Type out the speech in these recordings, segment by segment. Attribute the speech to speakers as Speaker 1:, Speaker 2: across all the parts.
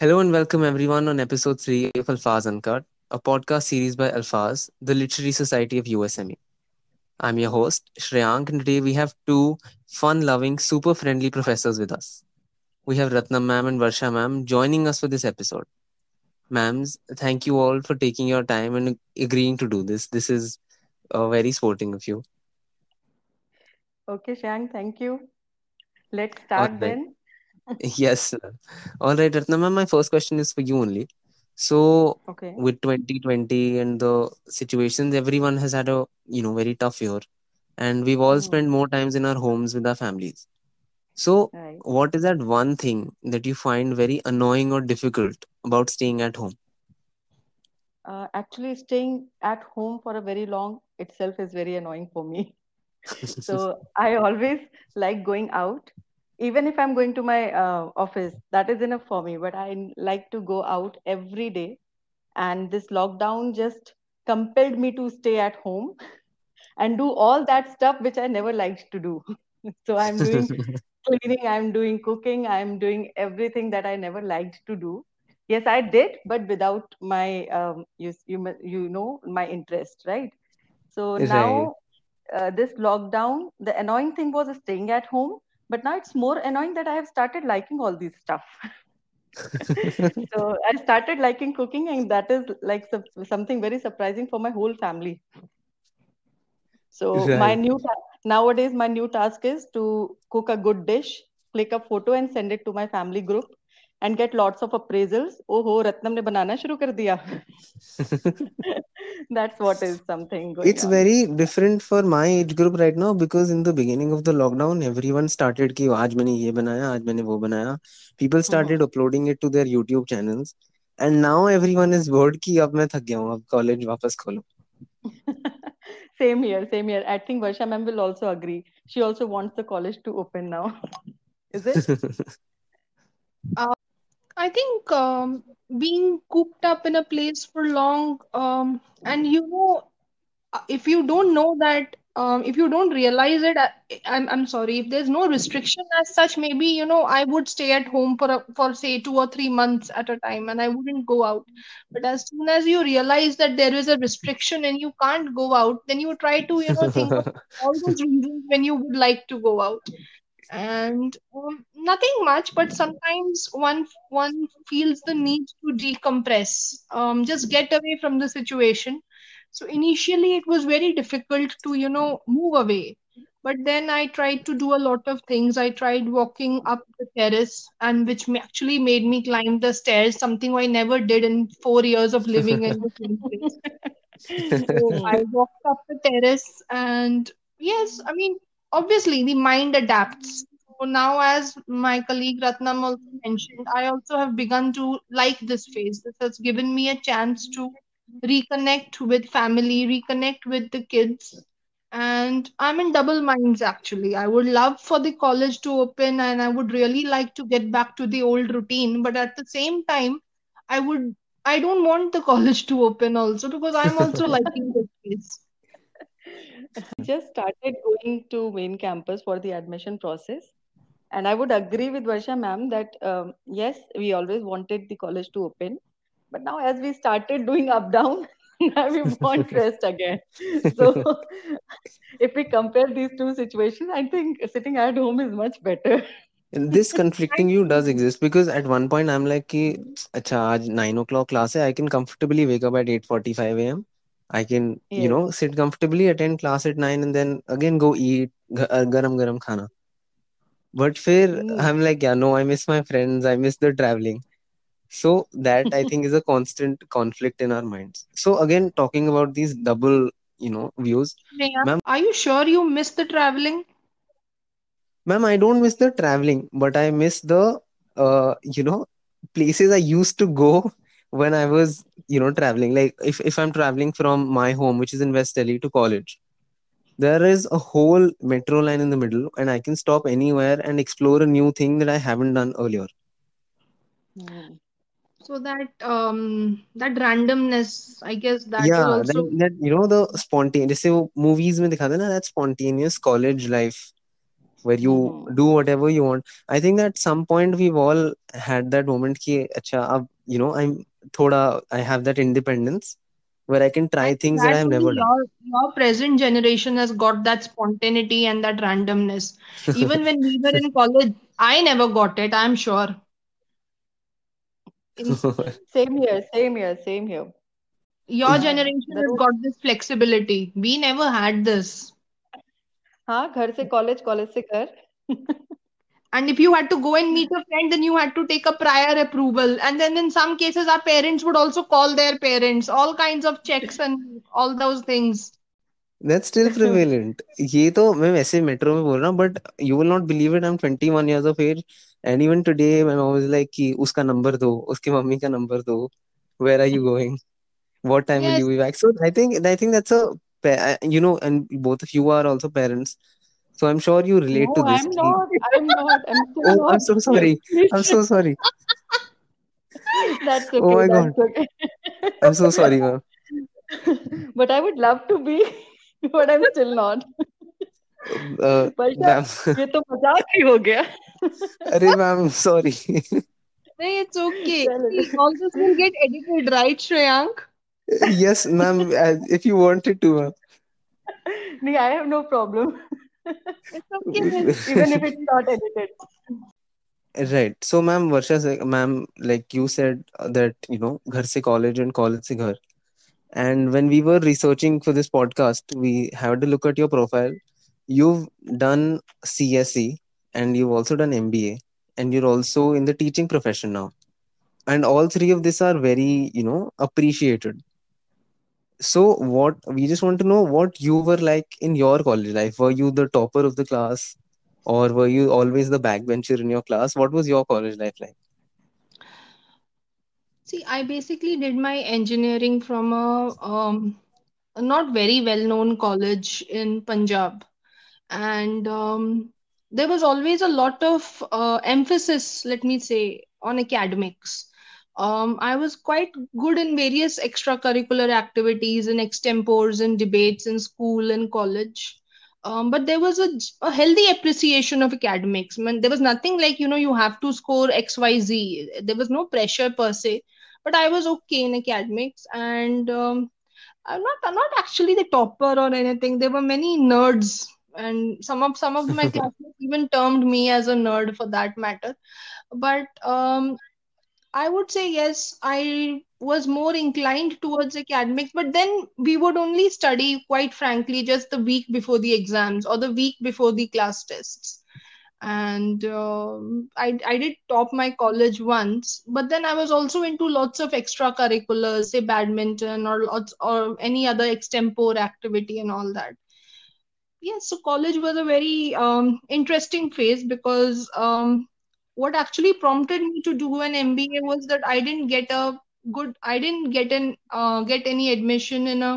Speaker 1: Hello and welcome everyone on episode 3 of Alfaz Uncut, a podcast series by Alfaz, the Literary Society of USME. I'm your host, Shreyank, and today we have two fun loving, super friendly professors with us. We have Ratnam ma'am and Varsha ma'am joining us for this episode. Ma'ams, thank you all for taking your time and agreeing to do this. This is uh, very sporting of you.
Speaker 2: Okay, Shang, thank you. Let's start
Speaker 1: right.
Speaker 2: then.
Speaker 1: Yes. All right, Ratnam ma'am, my first question is for you only. So,
Speaker 2: Okay.
Speaker 1: with 2020 and the situations, everyone has had a, you know, very tough year and we've all
Speaker 2: Hmm.
Speaker 1: spent more times in our homes with our families. So,
Speaker 2: Right.
Speaker 1: what is that one thing that you find very annoying or difficult about staying at home?
Speaker 2: Uh, actually, staying at home for a very long itself is very annoying for me. So I always like going out, even if I'm going to my uh, office. That is enough for me. But i like to go out every day, and this lockdown just compelled me to stay at home and do all that stuff which I never liked to do. so I'm doing cleaning, I'm doing cooking, I'm doing everything that I never liked to do. Yes, I did, but without my um, you you you know my interest, right? So
Speaker 1: Right.
Speaker 2: now uh, this lockdown, the annoying thing was staying at home, but now it's more annoying that I have started liking all these stuff. so I started liking cooking, and that is like something very surprising for my whole family. So my new ta- nowadays my new task is to cook a good dish, click a photo and send it to my family group and get lots of appraisals ओ हो रत्नम ने बनाना शुरू कर दिया that's what is something
Speaker 1: it's very different for my age group right now because in the beginning of the lockdown everyone started कि आज मैंने ये बनाया आज मैंने वो बनाया people started uploading it to their YouTube channels and now everyone is bored कि अब मैं थक गया हूँ अब कॉलेज वापस खोलो
Speaker 2: same here same here. I think varsha ma'am will also agree. She also wants the college to open now. Is it?
Speaker 3: Uh, I think um, being cooped up in a place for long, um, and you know, uh, if you don't know that, um, if you don't realize it, I, I'm I'm sorry. If there's no restriction as such, maybe you know I would stay at home for a, for say two or three months at a time, and I wouldn't go out. But as soon as you realize that there is a restriction and you can't go out, then you try to you know think of all those reasons when you would like to go out and um, nothing much but sometimes one one feels the need to decompress um, just get away from the situation. So initially it was very difficult to you know move away. But then i tried to do a lot of things. I tried walking up the terrace and which actually made me climb the stairs something i never did in 4 years of living in the same place. So I walked up the terrace and yes, I mean, obviously the mind adapts. So now, as my colleague Ratnam also mentioned, I also have begun to like this phase. This has given me a chance to reconnect with family, reconnect with the kids. And I'm in double minds actually. I would love for the college to open and I would really like to get back to the old routine. But at the same time, I would I don't want the college to open also because I'm also liking this space.
Speaker 2: just started going to main campus for the admission process. And I would agree with Varsha ma'am that um, yes, we always wanted the college to open. But now, as we started doing up down, now we want rest again. So, if we compare these two situations, I think sitting at home is much better.
Speaker 1: this conflicting you does exist because at one point I'm like, ki, acha, 9 o'clock class hai, I can comfortably wake up at 8.45 a.m. I can,
Speaker 2: yes.
Speaker 1: you know, sit comfortably, attend class at nine, and then again go eat uh, garam garam khana. But फिर
Speaker 2: mm.
Speaker 1: I'm like, yeah, no, I miss my friends. I miss the traveling. So that I think is a constant conflict in our minds. So again, talking about these double, you know, views.
Speaker 3: Yeah.
Speaker 1: Ma'am,
Speaker 3: are you sure you miss the traveling?
Speaker 1: Ma'am, I don't miss the traveling, but I miss the, uh, you know, places I used to go when I was, you know, traveling. Like if, if I'm traveling from my home, which is in West Delhi, to college, there is a whole metro line in the middle, and I can stop anywhere and explore a new thing that I haven't done earlier.
Speaker 2: Mm.
Speaker 3: So that um that randomness, I guess that is
Speaker 1: Yeah,
Speaker 3: also
Speaker 1: that, that you know the spontaneous. जैसे वो movies में दिखाते हैं ना that spontaneous college life where you
Speaker 2: Mm-hmm.
Speaker 1: do whatever you want. I think at some point we've all had that moment ki, acha, ab, you know, I'm thoda, I have that independence where I can
Speaker 3: I
Speaker 1: try
Speaker 3: think
Speaker 1: things that
Speaker 3: that
Speaker 1: I've
Speaker 3: only
Speaker 1: never done.
Speaker 3: your your present generation has got that spontaneity and that randomness. Even when we were in college, I never got it, I'm sure. In
Speaker 2: Same here, same here, same here.
Speaker 3: your
Speaker 1: Y-
Speaker 2: Uh,
Speaker 3: generation
Speaker 2: that
Speaker 3: has
Speaker 2: was
Speaker 3: got this flexibility. We never had this.
Speaker 2: हाँ घर से college college से घर
Speaker 3: And if you had to go and meet a friend, then you had to take a prior approval. And then in some cases, our parents would also call their parents, all kinds of checks and all those things.
Speaker 1: That's still prevalent. ये तो मैं वैसे metro में बोल रहा हूँ but you will not believe it I'm 21 years of age and even today my mom is like कि उसका नंबर दो उसकी मम्मी का नंबर दो where are you going what time will
Speaker 3: Yes,
Speaker 1: you be back so I think I think that's a pa- uh, you know and both of you are also parents so I'm sure you relate to
Speaker 2: no
Speaker 1: this
Speaker 2: I'm
Speaker 1: कि,
Speaker 2: not I'm not I'm still
Speaker 1: oh I'm
Speaker 2: not
Speaker 1: so sorry I'm
Speaker 2: please
Speaker 1: so sorry
Speaker 2: that's
Speaker 1: oh
Speaker 2: okay
Speaker 1: my god
Speaker 2: that's okay
Speaker 1: I'm so sorry ma'am
Speaker 2: but I would love to be but I'm still not
Speaker 1: uh,
Speaker 2: Varsha
Speaker 1: ma'am
Speaker 2: ये तो मजाक ही हो गया
Speaker 1: अरे ma'am sorry
Speaker 3: hey, it's okay. See,
Speaker 2: चलो
Speaker 3: all this will get edited, right, Shreyank?
Speaker 1: yes ma'am uh, if you wanted to ma'am
Speaker 2: नहीं I have no problem even if it's not edited.
Speaker 1: Right. So, ma'am, Varsha, ma'am, like you said that, you know, ghar se college and college se ghar. And when we were researching for this podcast, we had to look at your profile. You've done CSE and you've also done MBA and you're also in the teaching profession now. And all three of these are very, you know, appreciated so, what we just want to know what you were like in your college life. Were you the topper of the class or were you always the backbencher in your class? What was your college life like?
Speaker 3: See, I basically did my engineering from a um, a not very well known college in Punjab. And um, there was always a lot of uh, emphasis, let me say, on academics. Um, I was quite good in various extracurricular activities and extempores and debates in school and college. Um, but there was a healthy appreciation of academics. Man, there was nothing like, you know, you have to score XYZ. There was no pressure per se. But I was okay in academics. And um, I'm not I'm not actually the topper or anything. There were many nerds, and some of some of my classmates even termed me as a nerd for that matter. But um, I would say yes, I was more inclined towards academics, but then we would only study, quite frankly, just the week before the exams or the week before the class tests. And um, I, I did top my college once but then i was also into lots of extracurriculars say badminton or lots or any other extempore activity and all that. Yes so college was a very um, interesting phase because um, what actually prompted me to do an mba was that i didn't get a good i didn't get an uh, get any admission in a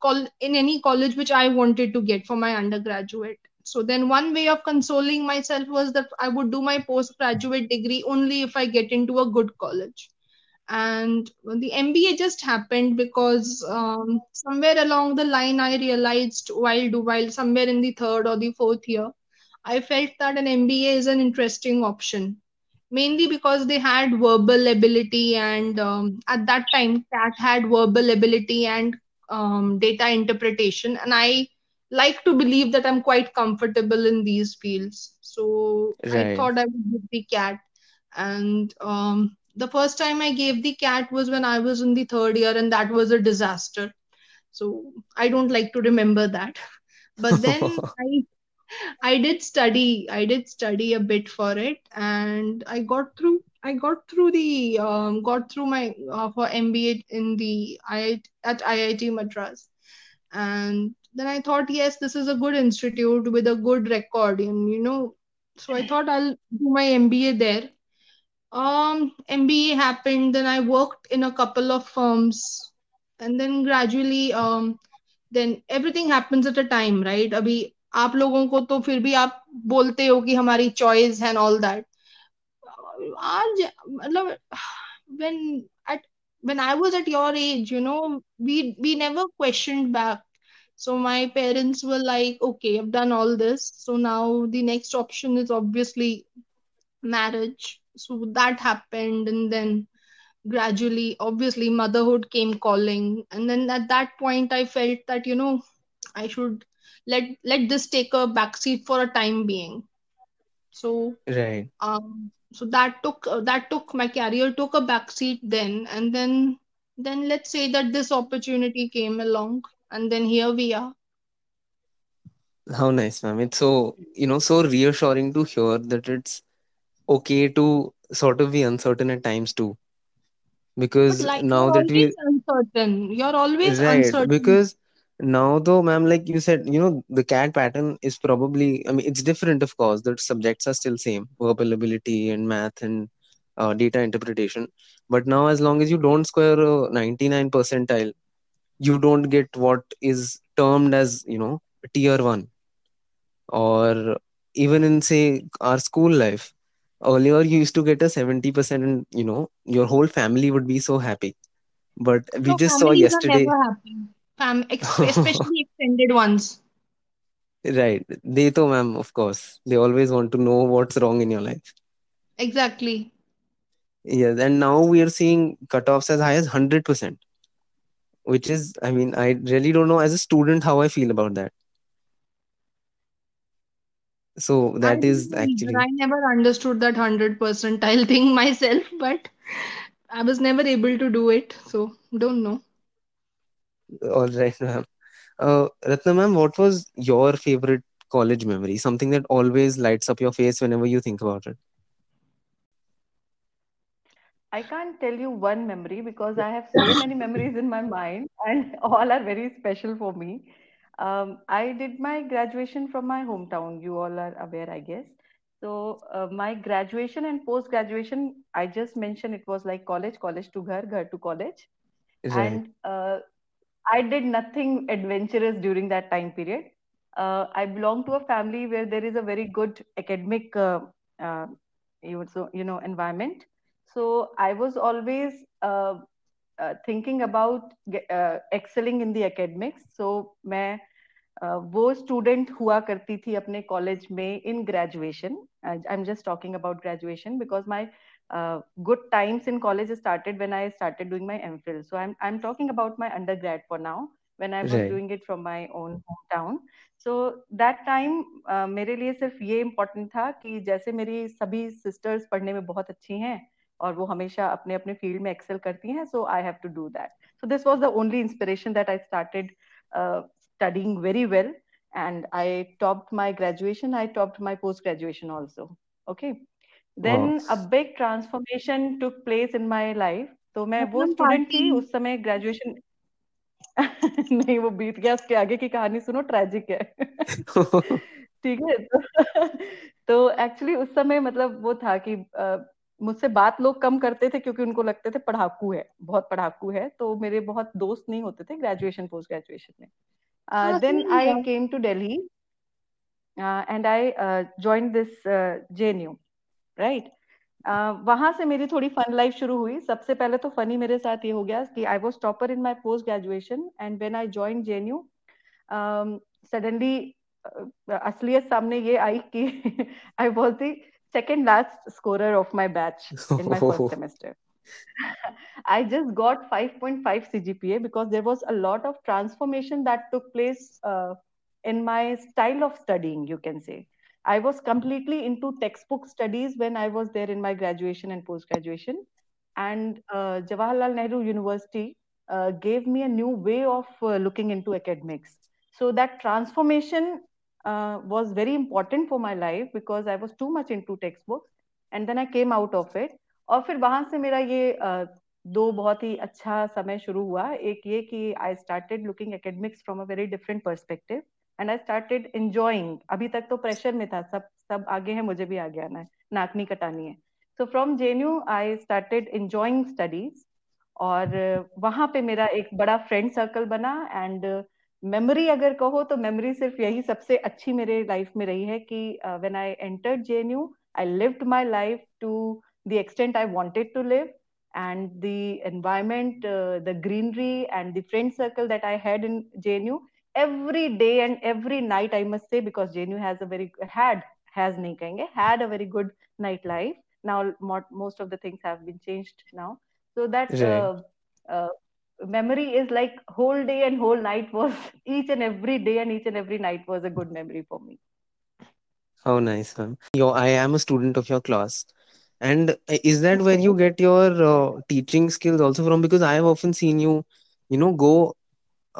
Speaker 3: call in any college which i wanted to get for my undergraduate so then one way of consoling myself was that I would do my postgraduate degree only if I get into a good college. And the MBA just happened because um, somewhere along the line I realized while do while somewhere in the third or the fourth year, I felt that an MBA is an interesting option. Mainly because they had verbal ability and um, at that time CAT had verbal ability and um, data interpretation and I like to believe that I'm quite comfortable in these fields. So I thought I would give the cat. And um, the first time I gave the cat was when I was in the third year, and that was a disaster. So I don't like to remember that. But then I I did study. I did study a bit for it, and I got through. I got through the um, got through my uh, for MBA in the I at IIT Madras and then i thought yes this is a good institute with a good record and you know so i thought i'll do my mba there um mba happened then i worked in a couple of firms and then gradually um then everything happens at a time right अभी आप लोगों को तो फिर भी आप बोलते हो कि हमारी चॉइस एंड ऑल दैट आज मतलब when at when I was at your age you know we we never questioned back so my parents were like okay I have done all this so now the next option is obviously marriage so that happened and then gradually, obviously motherhood came calling. And then at that point, i felt that, you know, i should let let this take a backseat for a time being. So
Speaker 1: Right.
Speaker 3: um so that took uh, that took my career took a backseat then and then then let's say that this opportunity came along and then here we are
Speaker 1: How nice, ma'am. It's so, you know, so reassuring to hear that it's okay to sort of be uncertain at times too. Because
Speaker 3: like
Speaker 1: now that we
Speaker 3: always uncertain you're always
Speaker 1: Right,
Speaker 3: uncertain
Speaker 1: because now though, ma'am, like you said, you know, the CAT pattern is probably, I mean, it's different, of course. The subjects are still same, verbal ability and math and uh, data interpretation. But now, as long as you don't square a 99 percentile, you don't get what is termed as, you know, tier one. Or even in, say, our school life, earlier you used to get a 70% and, you know, your whole family would be so happy. But we
Speaker 3: no
Speaker 1: just saw
Speaker 3: families are
Speaker 1: yesterday.
Speaker 3: never happy Fam- ex- especially extended ones
Speaker 1: Right. They to ma'am, of course. They always want to know what's wrong in your life.
Speaker 3: exactly
Speaker 1: Yes, and now we are seeing cutoffs as high as 100%, which is, I mean, I really don't know as a student how I feel about that. So
Speaker 3: i
Speaker 1: that
Speaker 3: don't
Speaker 1: is actually
Speaker 3: i never understood that 100 percentile thing myself but i was never able to do it so don't know
Speaker 1: all right, ma'am. Uh, Ratna ma'am, what was your favorite college memory? Something that always lights up your face whenever you think about it.
Speaker 2: I can't tell you one memory because I have so many memories in my mind and all are very special for me. Um, I did my graduation from my hometown. You all are aware, I guess. So, uh, my graduation and post graduation, I just mentioned it was like college, college to ghar, ghar to college.
Speaker 1: Right,
Speaker 2: And uh, I did nothing adventurous during that time period. Uh, I belong to a family where there is a very good academic, uh, uh, you would so you know, environment. So I was always uh, uh, thinking about ge- uh, excelling in the academics. So मैं अ, वो student हुआ करती थी अपने college में in graduation I am just talking about graduation because my good times in college started when I started doing my MPhil. So I'm I'm talking about my undergrad for now when I was
Speaker 1: right,
Speaker 2: doing it from my own hometown. So that time uh, मेरे लिए सिर्फ ये important था कि जैसे मेरी सभी sisters पढ़ने में बहुत अच्छी हैं और वो हमेशा अपने अपने फील्ड में एक्सेल करती हैं सो आई have to do that so this was the only inspiration that I started studying very well and i topped my graduation i topped my post graduation also okay Then a big transformation took place in my life. तो मैं वो student थी उस समय graduation नहीं वो बीत गया उसके आगे की कहानी सुनो ट्रेजिक है। ठीक है तो तो एक्चुअली उस समय मतलब वो था कि मुझसे बात लोग कम करते थे क्योंकि उनको लगते थे पढ़ाकू है बहुत पढ़ाकू है। तो मेरे बहुत दोस्त नहीं होते थे ग्रेजुएशन पोस्ट ग्रेजुएशन में। Then
Speaker 3: I
Speaker 2: came to Delhi and I join this JNU right वहाँ से मेरी थोड़ी फन लाइफ शुरू हुई सबसे पहले तो फनी मेरे साथ ये हो गया कि I was topper in my post graduation and when I join JNU suddenly असलियत सामने ये आई कि I was the second last scorer of my batch in my first semester. I just got 5.5 CGPA because there was a lot of transformation that took place uh, in my style of studying, you can say. I was completely into textbook studies when I was there in my graduation and post graduation. And uh, Jawaharlal Nehru University uh, gave me a new way of uh, looking into academics. So that transformation uh, was very important for my life because I was too much into textbooks. And then I came out of it. और फिर वहां से मेरा ये uh, दो बहुत ही अच्छा समय शुरू हुआ एक ये कि I started looking academics from a very different perspective and I started enjoying अभी तक तो प्रेशर में था। सब सब आगे है मुझे भी आगे आना है। नाक नहीं कटानी है। So from JNU I started enjoying studies और वहाँ पे मेरा एक बड़ा फ्रेंड सर्कल बना एंड मेमोरी अगर कहो तो मेमोरी सिर्फ़ यही सबसे अच्छी मेरे लाइफ में रही है कि when I entered JNU I lived my life to the extent I wanted to live and the environment uh, the greenery and the friend circle that i had in jnu every day and every night i must say because jnu has a very had has nahi kahenge had a very good nightlife. Now most of the things have been changed now. So that
Speaker 1: right.
Speaker 2: uh, uh, memory is like whole day and whole night was each and every day and each and every night was a good memory for me.
Speaker 1: How nice ma'am. Yo i am a student of your class. And uh, is that where you get your uh, teaching skills also from? Because i have often seen you you know go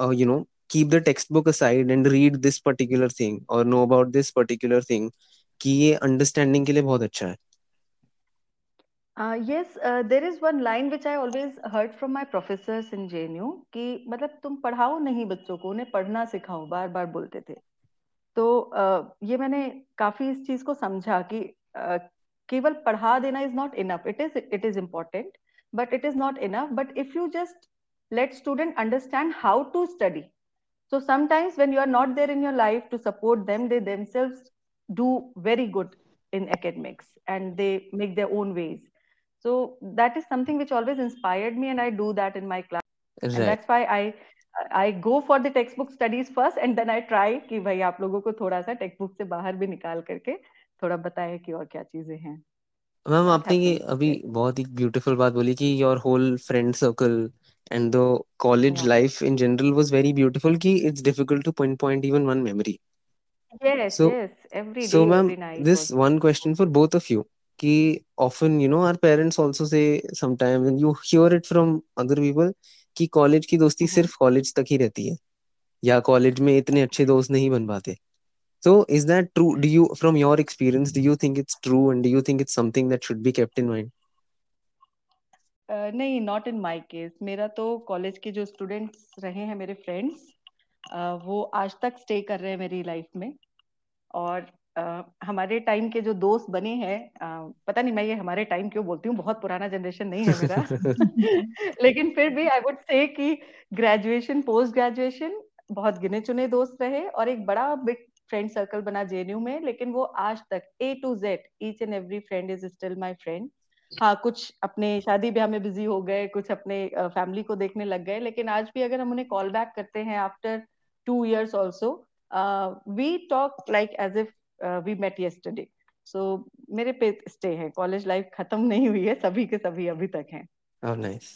Speaker 1: uh, you know keep the textbook aside and read this particular thing और know about this particular thing कि ये understanding के लिए बहुत अच्छा है।
Speaker 2: Yes there is one line which I always heard from my professor in J N U कि मतलब तुम पढ़ाओ नहीं बच्चों को, उन्हें पढ़ना सिखाओ बार बार बोलते थे। तो uh, ये मैंने काफ़ी इस चीज़ को समझा कि uh, केवल पढ़ा देना is not enough it is it is important but it is not enough but if you just let student understand how to study so sometimes when you are not there in your life to support them they themselves do very good in academics and they make their own ways so that is something which always inspired me and i do that in my class and
Speaker 1: right
Speaker 2: that's why i i go for the textbook studies first and then i try कि भाई आप लोगों को थोड़ा सा text से बाहर भी निकाल करके थोड़ा बताए कि और क्या चीजें हैं
Speaker 1: मैम
Speaker 2: that
Speaker 1: आपने ये
Speaker 2: happens
Speaker 1: अभी
Speaker 2: yes
Speaker 1: बहुत ही ब्यूटीफुल बात बोली कि your whole friend circle and the college
Speaker 2: yeah
Speaker 1: life in general was very beautiful कि it's difficult to pin point even one memory
Speaker 2: yes
Speaker 1: so
Speaker 2: yes every
Speaker 1: so
Speaker 2: day
Speaker 1: ma'am
Speaker 2: every night
Speaker 1: this
Speaker 2: was
Speaker 1: one question for both of you कि often you know our parents also say sometimes and you hear it from other people कि college की दोस्ती
Speaker 2: Mhm.
Speaker 1: सिर्फ college तक ही रहती है या कॉलेज में इतने अच्छे दोस्त नहीं बन पाते So is that true? Do you, from your experience, do you think it's true and do you think it's something that should be kept in mind?
Speaker 2: अ, नहीं नॉट इन माय केस मेरा तो कॉलेज के जो students रहे हैं मेरे friends वो आज तक स्टे कर रहे हैं मेरी लाइफ में. और अ, हमारे टाइम के जो दोस्त बने हैं पता नहीं मैं ये हमारे टाइम क्यों बोलती हूँ? बहुत पुराना जनरेशन नहीं है मेरा. लेकिन फिर भी आई वुड से कि ग्रेजुएशन पोस्ट ग्रेजुएशन बहुत गिने चुने दोस्त रहे और एक बड़ा बिग फ्रेंड सर्कल बना जेएनयू में लेकिन वो आज तक A to Z each and every friend is still my friend हाँ कुछ अपने शादी ब्याह में बिज़ी हो गए कुछ अपने फैमिली को देखने लग गए लेकिन आज भी अगर हम उन्हें कॉल बैक करते हैं after two years also we talk like as if we met yesterday so मेरे पे स्टे है कॉलेज लाइफ खत्म नहीं हुई है सभी के सभी अभी तक हैं
Speaker 1: Oh, nice.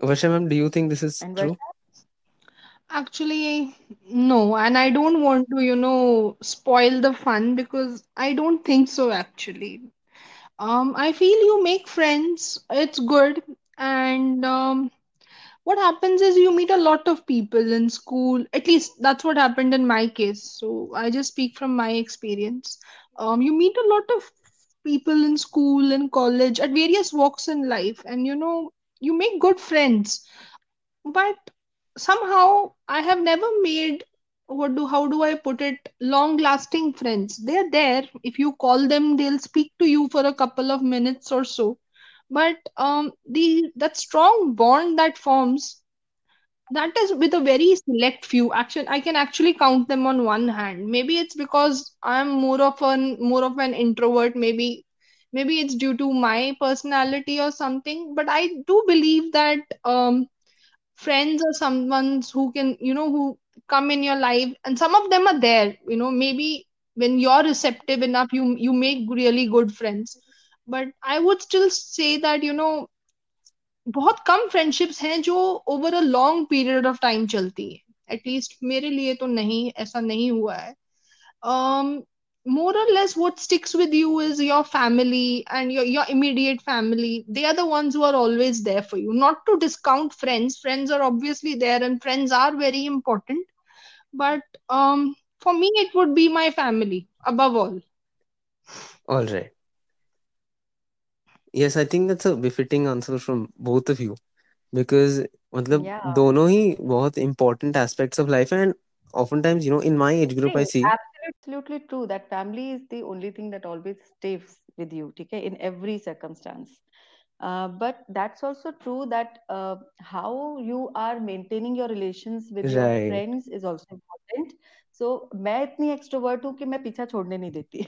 Speaker 1: Varsha ma'am, do you think this is true?
Speaker 3: Actually, no, and I don't want to, you know, spoil the fun because I don't think so actually. Um, I feel you make friends, it's good, and um, what happens is you meet a lot of people in school. At least that's what happened in my case. So I just speak from my experience. Um, you meet a lot of people in school and college at various walks in life, and you know, you make good friends but somehow I have never made what do how do I put it long lasting friends. They're there. If you call them, they'll speak to you for a couple of minutes or so. But um the that strong bond that forms that is with a very select few. Actually, I can actually count them on one hand. Maybe it's because I'm more of an more of an introvert. Maybe maybe it's due to my personality or something. But I do believe that um friends or someone who can you know who come in your life and some of them are there you know maybe when you're receptive enough you you make really good friends but i would still say that you know बहुत कम friendships हैं जो over a long period of time चलती है at least मेरे लिए तो नहीं ऐसा नहीं हुआ है um more or less what sticks with you is your family and your, your immediate family they are the ones who are always there for you not to discount friends friends are obviously there and friends are very important but um for me it would be my family above all
Speaker 1: All right. Yes, I think that's a befitting answer from both of you because मतलब
Speaker 2: या
Speaker 1: दोनों ही बहुत important aspects of life and oftentimes you know in my age group I
Speaker 2: नहीं,
Speaker 1: see
Speaker 2: absolutely true that family is the only thing that always stays with you, okay, in every circumstance. Uh, but that's also true that uh, how you are maintaining your relations with your
Speaker 1: right
Speaker 2: friends is also important. सो मैं इतनी extrovert हूँ कि मैं पीछा छोड़ने नहीं देती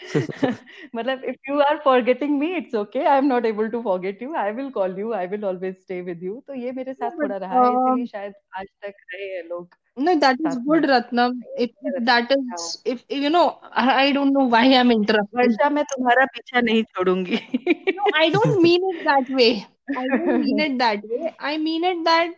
Speaker 2: मतलब if you are forgetting me it's okay I am not able to forget you I will call you I will always stay with you तो ये मेरे
Speaker 3: No,
Speaker 2: साथ
Speaker 3: but
Speaker 2: थोड़ा रहा है इसीलिए
Speaker 3: um,
Speaker 2: शायद आज तक रहे हैं लोग
Speaker 3: no, that is
Speaker 2: साथ
Speaker 3: good,
Speaker 2: में
Speaker 3: Ratnam. If,
Speaker 2: अच्छा
Speaker 3: if that
Speaker 2: लगता है
Speaker 3: is, if if, you know, I, I don't know why I'm interrupting.
Speaker 2: वर्षा मैं तुम्हारा पीछा नहीं छोड़ूंगी
Speaker 3: No, I don't mean it that way. I don't mean it that way. I mean it that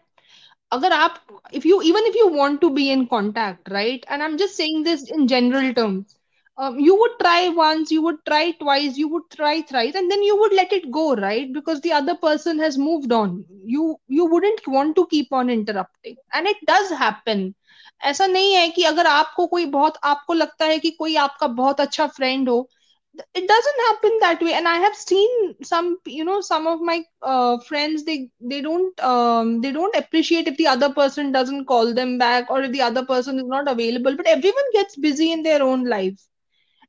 Speaker 3: अगर आप if you even if you want to be in contact, right? And I'm just saying this in general terms. Um, you would try once, you would try twice, you would try thrice, and then you would let it go, right? Because the other person has moved on. You you wouldn't want to keep on interrupting, and it does happen. ऐसा नहीं है कि अगर आपको कोई बहुत आपको लगता है कि कोई आपका बहुत अच्छा फ्रेंड हो it doesn't happen that way and i have seen some you know some of my uh, friends they they don't um, they don't appreciate if the other person doesn't call them back or if the other person is not available but everyone gets busy in their own life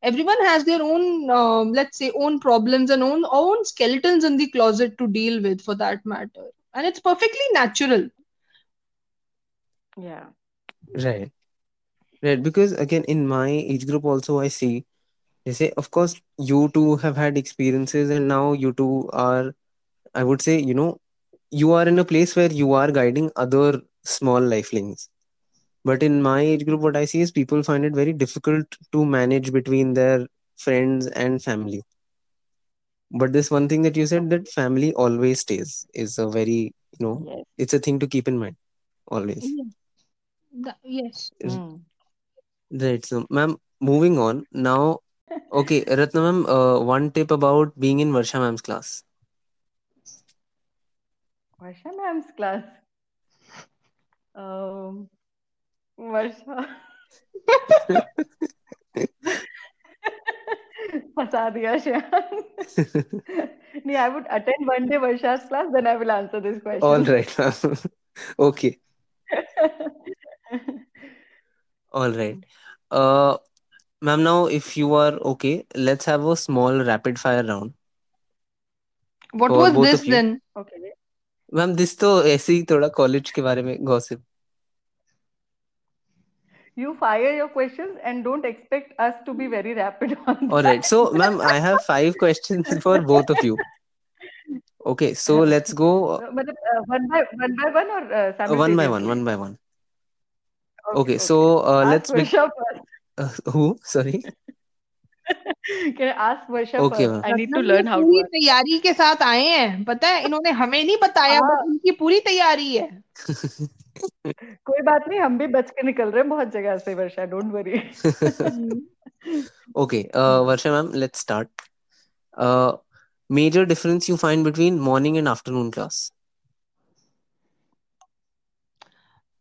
Speaker 3: everyone has their own um, let's say own problems and own own skeletons in the closet to deal with for that matter and it's perfectly natural
Speaker 2: yeah
Speaker 1: Right. Right. Because again, in my age group also, I see they say, of course, you two have had experiences, and now you two are, I would say, you know, you are in a place where you are guiding other small lifelings. But in my age group, what I see is people find it very difficult to manage between their friends and family. But this one thing that you said that family always stays is a very, you know,
Speaker 2: yes
Speaker 1: it's a thing to keep in mind always.
Speaker 3: yeah that, yes
Speaker 2: mm.
Speaker 1: Right. So, ma'am, moving on now. Okay, Ratna ma'am, uh, one tip about being in Varsha ma'am's class.
Speaker 2: Varsha ma'am's class um, Varsha. फंसा दिया श्याम। नहीं I would attend one day Varsha class then I will answer this question
Speaker 1: all right okay all right ma'am now if you are okay let's have a small rapid fire round
Speaker 3: What was this then?
Speaker 2: Okay.
Speaker 1: Ma'am this तो ऐसे ही थोड़ा college के बारे में gossip
Speaker 2: you fire your questions and don't expect us to be very rapid on
Speaker 1: all right. So ma'am i have five questions for both of you. Okay so let's go uh,
Speaker 2: but, uh, one by one by one or uh,
Speaker 1: uh one by one one by one.
Speaker 2: Okay,
Speaker 1: okay so uh, let's
Speaker 2: make begin
Speaker 1: uh, who? Sorry.
Speaker 3: तैयारी के साथ आए हैं पता है? इन्होंने हमें नहीं बताया बट
Speaker 2: हाँ
Speaker 3: इनकी पूरी तैयारी है।
Speaker 2: कोई बात नहीं हम भी बच के निकल रहे हैं बहुत जगह से Varsha don't worry
Speaker 3: okay
Speaker 1: Okay, uh, Varsha ma'am, let's start. Uh, major difference you find between morning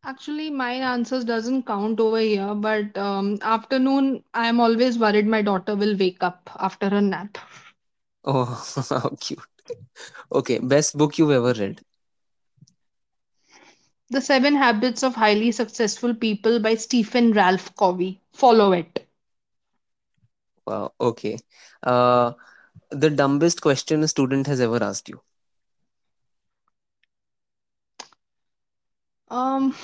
Speaker 3: Actually, my answers doesn't count over here, but um, afternoon, I am always worried my daughter will wake up after a nap.
Speaker 1: Oh, how cute. Okay, best book you've ever read?
Speaker 3: The Seven Habits of Highly Successful People by Stephen Ralph Covey. Follow it.
Speaker 1: Wow, okay. Uh, the dumbest question a student has ever asked you?
Speaker 3: Um,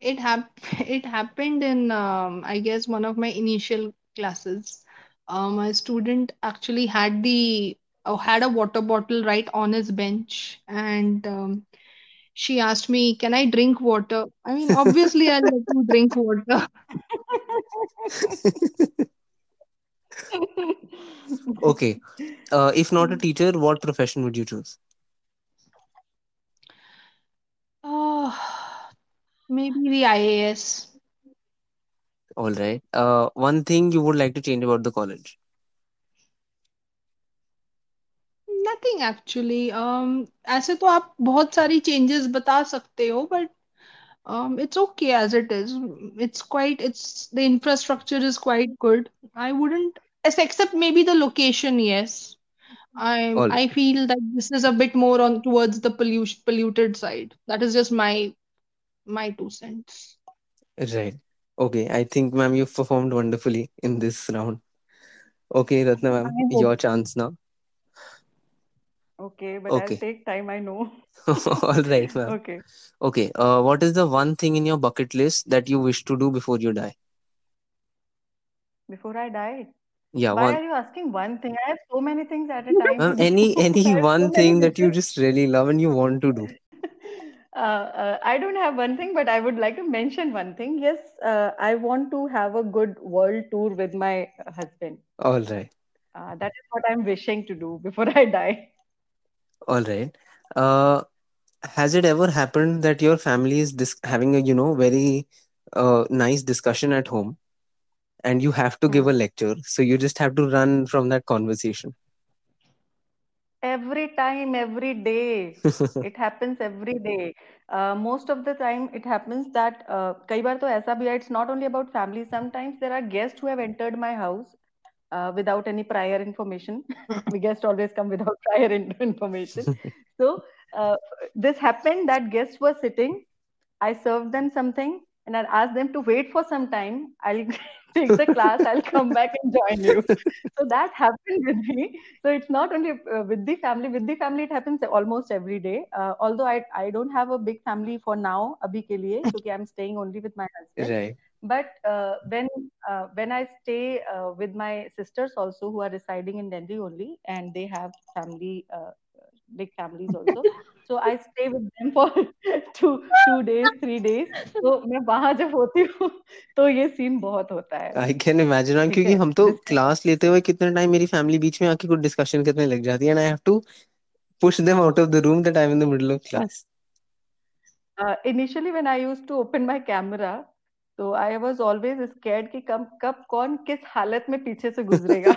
Speaker 3: it hap- it happened in um, I guess one of my initial classes. Um, a student actually had the uh, had a water bottle right on his bench, and um, she asked me, "Can I drink water?" I mean, obviously, I'll let you drink water.
Speaker 1: Okay. Uh, if not a teacher, what profession would you choose?
Speaker 3: Uh, maybe the IAS.
Speaker 1: All right. Uh, one thing you would like to change about the college?
Speaker 3: Nothing actually. Um, ऐसे तो आप बहुत सारी changes बता सकते हो, but um, it's okay as it is. It's quite, it's the infrastructure is quite good. I wouldn't, as- except maybe the location, yes. I
Speaker 1: All
Speaker 3: I feel that this is a bit more on towards the pollution polluted side. That is just my my two cents.
Speaker 1: right. Okay. I think, ma'am, you've performed wonderfully in this round. Okay, Ratna, ma'am, your chance now.
Speaker 2: Okay, but I'll take time, I know.
Speaker 1: All right, ma'am.
Speaker 2: Okay.
Speaker 1: Okay. Uh, what is the one thing in your bucket list that you wish to do before you die?
Speaker 2: Before I die,
Speaker 1: Yeah,
Speaker 2: why
Speaker 1: one.
Speaker 2: are you asking one thing? I have so many things at a time do.
Speaker 1: any any one thing that you just really love and you want to do.
Speaker 2: Uh, uh, I don't have one thing, but I would like to mention one thing. Yes, uh, I want to have a good world tour with my husband.
Speaker 1: All right.
Speaker 2: Uh, that is what I'm wishing to do before I die.
Speaker 1: All right. Uh, has it ever happened that your family is dis- having a you know very uh, nice discussion at home and you have to give
Speaker 2: hmm.
Speaker 1: a lecture. So you just have to run from that conversation.
Speaker 2: Every time every day. It happens every day. Uh, most of the time it happens that uh, kai to bhi it's not only about family. Sometimes there are guests who have entered my house uh, without any prior information. We guests always come without prior information. So uh, this happened that guests were sitting. I served them something and i asked them to wait for some time. I'll take the class i'll come back and join you. So that happened with me. So it's not only uh, with the family. With the family it happens almost every day. Uh, although I, I don't have a big family for now abhi ke liye because i'm staying only with my husband.
Speaker 1: Right.
Speaker 2: But uh, when uh, when i stay uh, with my sisters also who are residing in delhi only and they have family uh, big families also. So I stay with them for two two days, three days. तो मैं वहाँ जब होती हूँ तो ये scene बहुत होता है
Speaker 1: आई कैन इमेजिन
Speaker 2: ठीक
Speaker 1: क्योंकि
Speaker 2: है
Speaker 1: हम तो क्लास लेते हुए कितने टाइम मेरी फैमिली बीच में आके कुछ डिस्कशन करने लग जाती है and I have to push them out of the room that I'm in the middle of class.
Speaker 2: uh, initially when I used to open my camera तो I was always scared कि कब कब कौन किस हालत में पीछे से गुजरेगा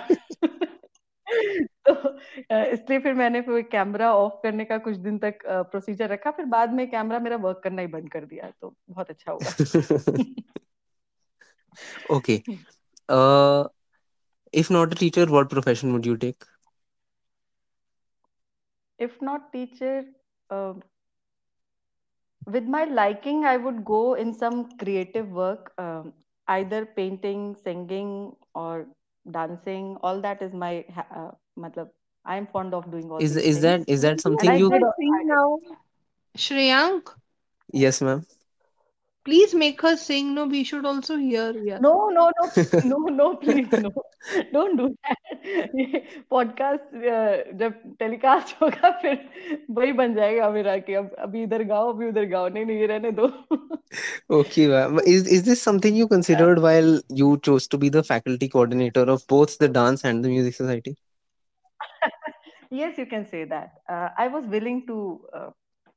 Speaker 2: तो, इसलिए फिर मैंने फिर कैमरा ऑफ़ करने का कुछ दिन तक प्रोसीजर रखा। फिर बाद में कैमरा मेरा वर्क करना ही बंद कर दिया तो बहुत अच्छा होगा
Speaker 1: okay if not teacher what profession would you take
Speaker 2: if not teacher with my liking I would go in some creative work either painting singing और dancing all that is my ha- uh, matlab, i am fond of doing all
Speaker 1: Is is
Speaker 2: things
Speaker 1: that is that something you?
Speaker 2: did
Speaker 3: her
Speaker 2: all- I
Speaker 3: now. Shreyank,
Speaker 1: Yes, ma'am
Speaker 3: please make her sing. No, we should also hear. Yeah.
Speaker 2: did- no no no no no please no don't do that ये podcast जब telecast होगा फिर वही बन जाएगा मेरा कि अब अभी इधर गाओ अभी उधर गाओ नहीं नहीं ये रहने दो
Speaker 1: Okay, ma'am. Is is this something you considered while you chose to be the faculty coordinator of both the dance and the music society?
Speaker 2: yes, you can say that. Uh, I was willing to uh,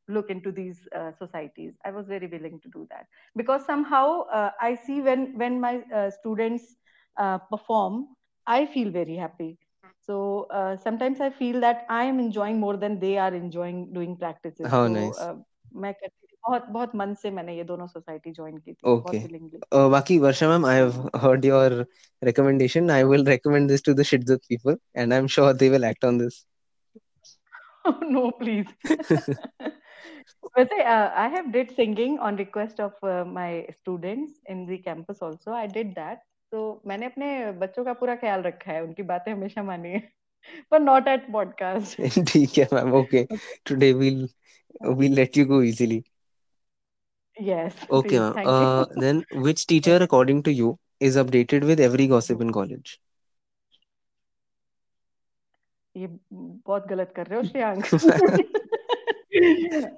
Speaker 2: look into these uh, societies. I was very willing to do that because somehow uh, I see when when my uh, students uh, perform, I feel very happy. So uh, sometimes I feel that I am enjoying more than they are enjoying doing practices.
Speaker 1: How
Speaker 2: So
Speaker 1: nice.
Speaker 2: uh, मैं करती थी बहुत बहुत मन से मैंने ये दोनों सोसाइटी ज्वाइन की थी बहुत
Speaker 1: Okay.
Speaker 2: willingly.
Speaker 1: Uh, Baki Varsha ma'am, I have heard your recommendation. I will recommend this to the Shidzuk people, and I'm sure they will act on this.
Speaker 2: वैसे I have did singing on request of my students in the campus also I did that तो मैंने अपने बच्चों का पूरा ख्याल रखा है। उनकी बातें हमेशा मानी है पर नॉट एट पॉडकास्ट
Speaker 1: ठीक है ma'am okay today will we let you go easily
Speaker 2: yes
Speaker 1: okay ma'am then which teacher according to you is updated with every gossip in college
Speaker 2: ये बहुत गलत कर रहे हो Shreyank.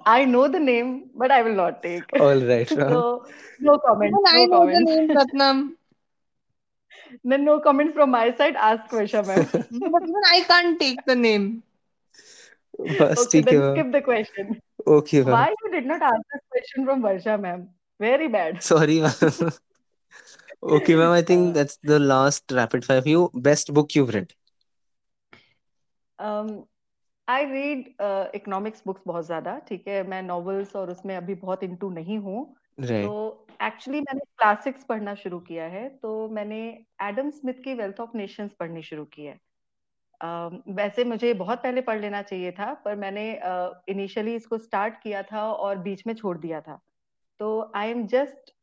Speaker 2: I know the name, but I will not take.
Speaker 1: All right.
Speaker 2: so, no comment.
Speaker 3: No I know
Speaker 2: comments.
Speaker 3: the name, Ratnam.
Speaker 2: Then no comment from my side. Ask Varsha, ma'am.
Speaker 3: but even I can't take the name.
Speaker 1: Bas,
Speaker 2: okay, then skip the question.
Speaker 1: Okay. Ma'am.
Speaker 2: Why you did not ask this question from Varsha ma'am? Very bad.
Speaker 1: Sorry, ma'am. okay, ma'am. I think
Speaker 2: uh,
Speaker 1: that's the last rapid fire. You best book you've read.
Speaker 2: Um, I read uh, economics books बहुत ज़्यादा ठीक है? मैं novels और उसमें अभी बहुत into नहीं हूँ। तो एक्चुअली मैंने क्लासिक्स पढ़ना शुरू किया है। तो मैंने एडम स्मिथ की वेल्थ ऑफ़ नेशंस पढ़नी शुरू की है। अम, वैसे मुझे बहुत पहले पढ़ लेना चाहिए था पर मैंने इनिशियली इसको स्टार्ट किया था और बीच में छोड़ दिया था। तो I am just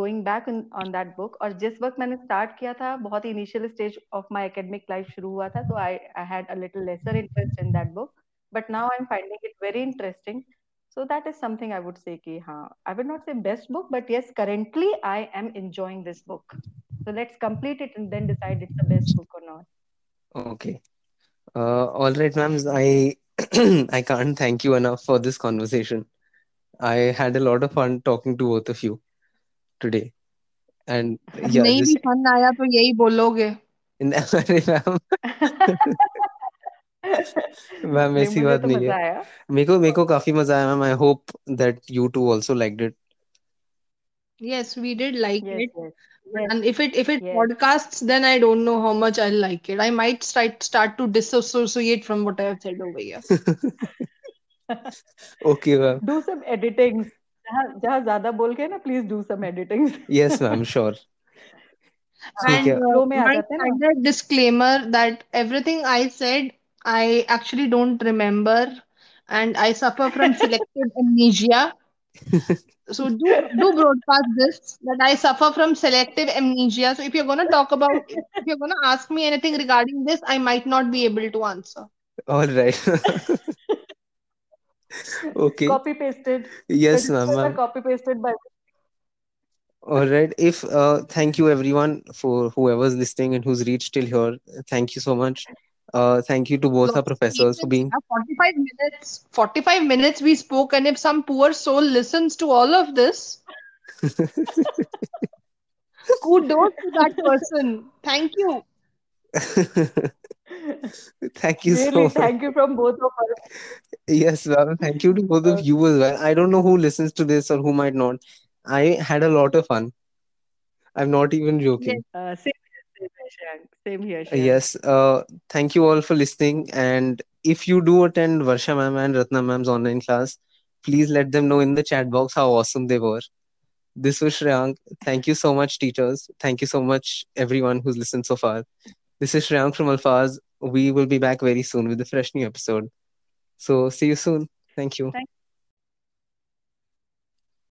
Speaker 2: going back on that book और जिस वक्त मैंने स्टार्ट किया था बहुत ही initial stage of my academic life शुरू हुआ था तो I I had a little lesser interest in that book but now I'm finding it very interesting. So that is something I would say ki, हाँ, I would not say best book, but yes, currently I am enjoying this book. So let's complete it and then decide it's the best book or not.
Speaker 1: Okay. Uh, all right, ma'am. I I can't thank you enough for this conversation. I had a lot of fun talking to both of you today. And yeah,
Speaker 3: नहीं भी fun आया तो यही बोलोगे
Speaker 1: अरे ma'am ma'am ऐसी बात
Speaker 2: तो
Speaker 1: नहीं है मेरे को मेरे को काफ़ी मज़ा आया ma'am I hope that you too also liked it
Speaker 3: yes we did like
Speaker 2: yes
Speaker 3: it
Speaker 2: yes yes
Speaker 3: and if it if it
Speaker 2: yes
Speaker 3: podcasts then I don't know how much I'll like it I might start start to disassociate from what I have said over here
Speaker 1: okay ma'am
Speaker 2: do some editing जहाँ जहाँ ज्यादा बोल के ना please do some editing
Speaker 1: yes ma'am sure ठीक
Speaker 3: and
Speaker 1: है
Speaker 3: uh,
Speaker 2: flow में आ
Speaker 3: my
Speaker 2: जाते हैं ना
Speaker 3: standard disclaimer that everything I said I actually don't remember and I suffer from selective amnesia So do do broadcast this that I suffer from selective amnesia. So if you're gonna talk about if you're gonna ask me anything regarding this, I might not be able to answer.
Speaker 1: All right okay.
Speaker 2: Copy pasted
Speaker 1: yes
Speaker 2: ma'am copy pasted by
Speaker 1: all right. If uh, thank you everyone for whoever's listening and who's reached till here thank you so much. Uh, thank you to both
Speaker 3: so, our
Speaker 1: professors for being
Speaker 3: uh, 45 minutes 45 minutes we spoke and if some poor soul listens to all of this kudos to that person. Thank you.
Speaker 1: thank you so much.
Speaker 2: thank you from both of us
Speaker 1: Yes, thank you to both of you as well. I don't know who listens to this or who might not. I had a lot of fun. I'm not even
Speaker 3: Yes.
Speaker 1: joking.
Speaker 2: uh, same here same here Shank. same here
Speaker 1: Yes. Uh, thank you all for listening. And if you do attend Varsha ma'am and Ratna ma'am's online class, please let them know in the chat box how awesome they were. This was Shreyank. Thank you so much, teachers. Thank you so much, everyone who's listened so far. This is Shreyank from Alfaz. We will be back very soon with a fresh new episode. So, see you soon. Thank you.
Speaker 2: thank